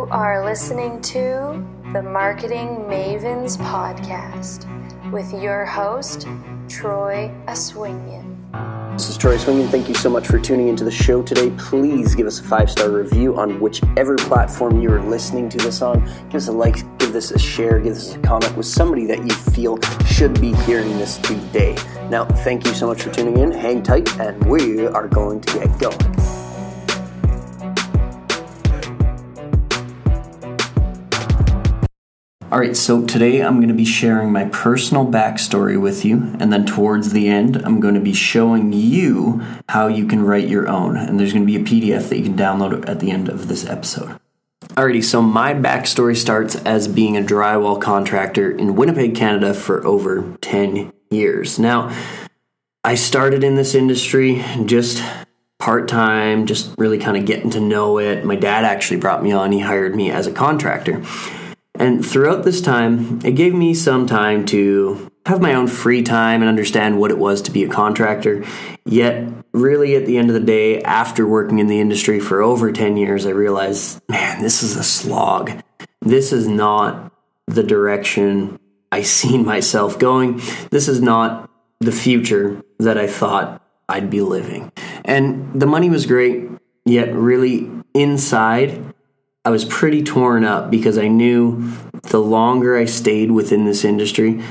You are listening to the Marketing Mavens Podcast with your host, Troy Aswinian. This is Troy Aswinian. Thank you so much for tuning into the show today. Please give us a five star review on whichever platform you are listening to this on. Give us a like, give this a share, give us a comment with somebody that you feel should be hearing this today. Now, thank you so much for tuning in. Hang tight, and we are going to get going. All right, so today I'm going to be sharing my personal backstory with you, and then towards the end, I'm going to be showing you how you can write your own. And there's going to be a PDF that you can download at the end of this episode. Alrighty, so my backstory starts as being a drywall contractor in Winnipeg, Canada for over 10 years. Now, I started in this industry just part time, just really kind of getting to know it. My dad actually brought me on, he hired me as a contractor. And throughout this time, it gave me some time to have my own free time and understand what it was to be a contractor. Yet, really, at the end of the day, after working in the industry for over 10 years, I realized, man, this is a slog. This is not the direction I seen myself going. This is not the future that I thought I'd be living. And the money was great, yet, really, inside, I was pretty torn up because I knew the longer I stayed within this industry,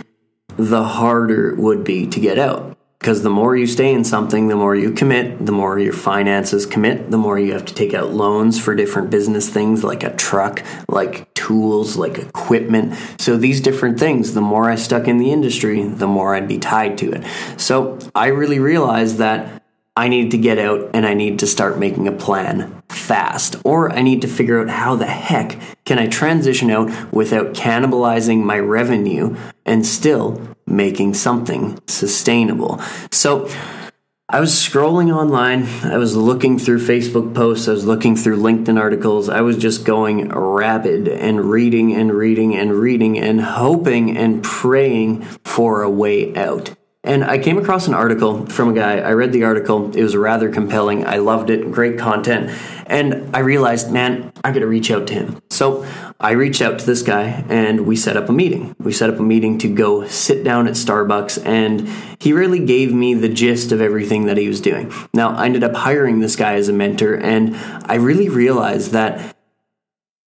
the harder it would be to get out. Because the more you stay in something, the more you commit, the more your finances commit, the more you have to take out loans for different business things like a truck, like tools, like equipment. So, these different things, the more I stuck in the industry, the more I'd be tied to it. So, I really realized that I need to get out and I need to start making a plan fast. Or I need to figure out how the heck can I transition out without cannibalizing my revenue and still making something sustainable. So I was scrolling online, I was looking through Facebook posts, I was looking through LinkedIn articles, I was just going rapid and reading and reading and reading and hoping and praying for a way out. And I came across an article from a guy. I read the article. It was rather compelling. I loved it. Great content. And I realized, man, I got to reach out to him. So I reached out to this guy and we set up a meeting. We set up a meeting to go sit down at Starbucks. And he really gave me the gist of everything that he was doing. Now, I ended up hiring this guy as a mentor. And I really realized that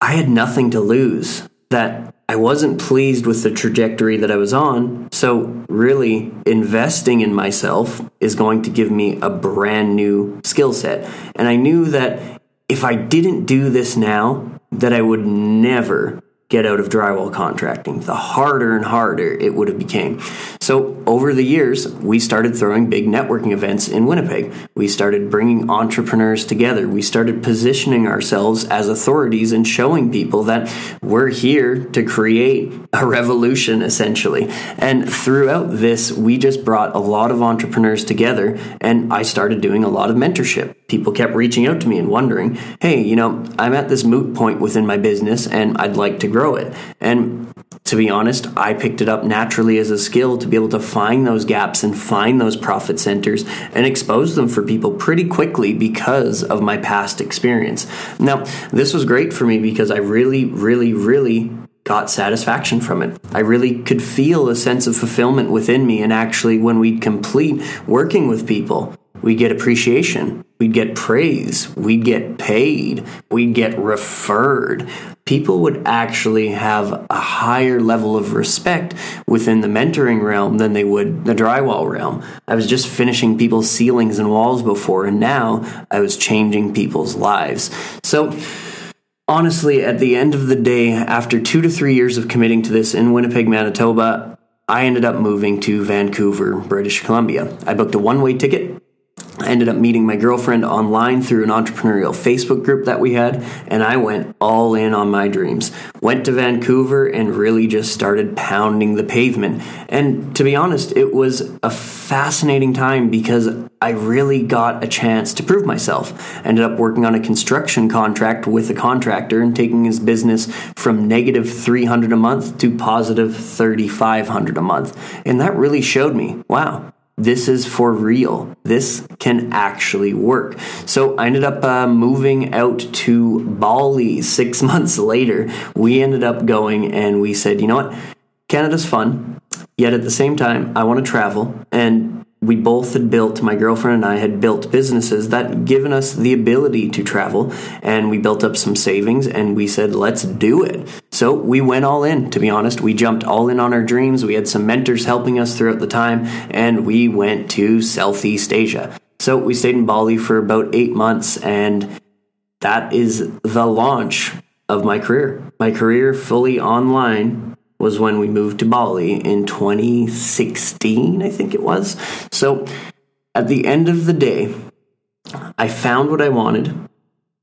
I had nothing to lose. That I wasn't pleased with the trajectory that I was on. So, really, investing in myself is going to give me a brand new skill set. And I knew that if I didn't do this now, that I would never get out of drywall contracting, the harder and harder it would have became. So over the years, we started throwing big networking events in Winnipeg. We started bringing entrepreneurs together. We started positioning ourselves as authorities and showing people that we're here to create a revolution essentially. And throughout this, we just brought a lot of entrepreneurs together and I started doing a lot of mentorship. People kept reaching out to me and wondering, "Hey, you know, I'm at this moot point within my business and I'd like to grow it. And to be honest, I picked it up naturally as a skill to be able to find those gaps and find those profit centers and expose them for people pretty quickly because of my past experience. Now, this was great for me because I really, really, really got satisfaction from it. I really could feel a sense of fulfillment within me. And actually, when we'd complete working with people, we'd get appreciation, we'd get praise, we'd get paid, we'd get referred. People would actually have a higher level of respect within the mentoring realm than they would the drywall realm. I was just finishing people's ceilings and walls before, and now I was changing people's lives. So, honestly, at the end of the day, after two to three years of committing to this in Winnipeg, Manitoba, I ended up moving to Vancouver, British Columbia. I booked a one way ticket I ended up meeting my girlfriend online through an entrepreneurial Facebook group that we had, and I went all in on my dreams. Went to Vancouver and really just started pounding the pavement. And to be honest, it was a fascinating time because I really got a chance to prove myself. Ended up working on a construction contract with a contractor and taking his business from negative 300 a month to positive 3500 a month. And that really showed me, wow, this is for real. This can actually work. So I ended up uh, moving out to Bali six months later. We ended up going and we said, you know what? Canada's fun. Yet at the same time, I want to travel. And we both had built, my girlfriend and I had built businesses that given us the ability to travel. And we built up some savings and we said, let's do it. So we went all in, to be honest. We jumped all in on our dreams. We had some mentors helping us throughout the time and we went to Southeast Asia. So we stayed in Bali for about eight months and that is the launch of my career. My career fully online was when we moved to Bali in 2016, I think it was. So at the end of the day, I found what I wanted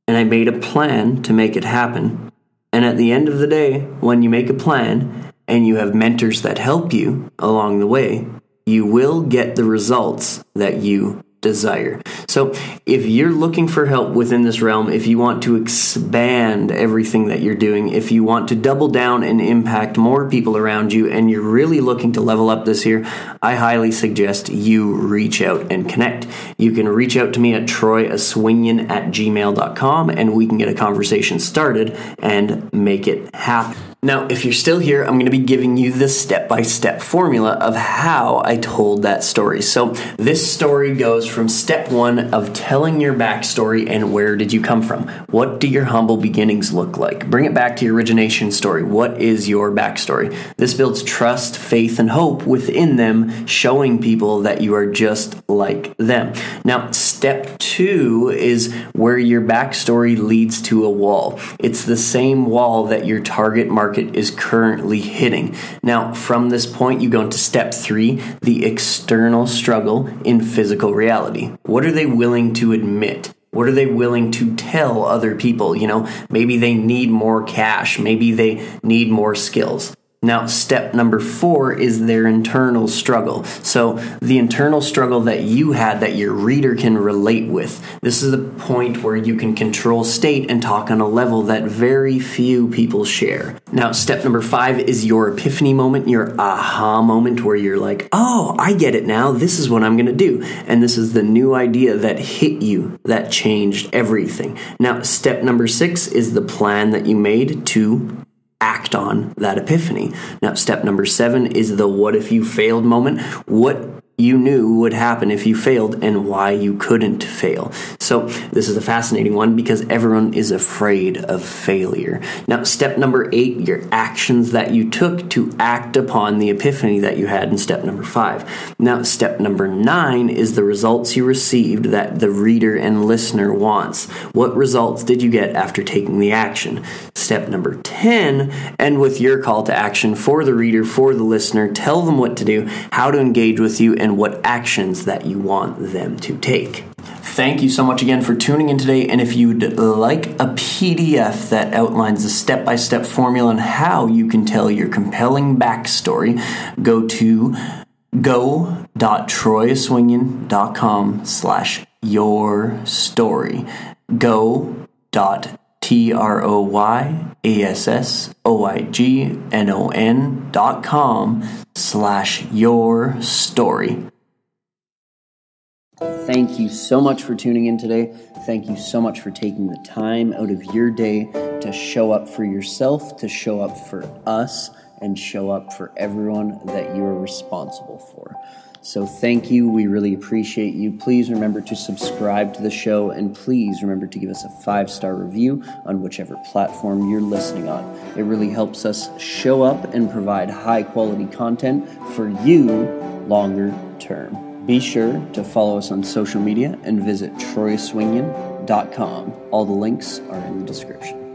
and I made a plan to make it happen. And at the end of the day, when you make a plan and you have mentors that help you along the way, you will get the results that you desire. So, if you're looking for help within this realm, if you want to expand everything that you're doing, if you want to double down and impact more people around you, and you're really looking to level up this year, I highly suggest you reach out and connect. You can reach out to me at troyaswinian at gmail.com and we can get a conversation started and make it happen. Now, if you're still here, I'm going to be giving you the step by step formula of how I told that story. So, this story goes from step one of telling your backstory and where did you come from? What do your humble beginnings look like? Bring it back to your origination story. What is your backstory? This builds trust, faith, and hope within them, showing people that you are just like them. Now, step two is where your backstory leads to a wall. It's the same wall that your target market market is currently hitting. Now, from this point, you go into step three the external struggle in physical reality. What are they willing to admit? What are they willing to tell other people? You know, maybe they need more cash, maybe they need more skills. Now, step number four is their internal struggle. So, the internal struggle that you had that your reader can relate with. This is the point where you can control state and talk on a level that very few people share. Now, step number five is your epiphany moment, your aha moment where you're like, oh, I get it now. This is what I'm going to do. And this is the new idea that hit you that changed everything. Now, step number six is the plan that you made to act on that epiphany. Now, step number seven is the what if you failed moment. What you knew would happen if you failed and why you couldn't fail. So, this is a fascinating one because everyone is afraid of failure. Now, step number eight, your actions that you took to act upon the epiphany that you had in step number five. Now, step number nine is the results you received that the reader and listener wants. What results did you get after taking the action? Step number 10, and with your call to action for the reader, for the listener, tell them what to do, how to engage with you, and and what actions that you want them to take. Thank you so much again for tuning in today. And if you'd like a PDF that outlines the step by step formula on how you can tell your compelling backstory, go to go.troyaswinian.com slash your story. Go dot com slash your story. Thank you so much for tuning in today. Thank you so much for taking the time out of your day to show up for yourself, to show up for us, and show up for everyone that you are responsible for. So, thank you. We really appreciate you. Please remember to subscribe to the show and please remember to give us a five star review on whichever platform you're listening on. It really helps us show up and provide high quality content for you longer term. Be sure to follow us on social media and visit troyaswinian.com. All the links are in the description.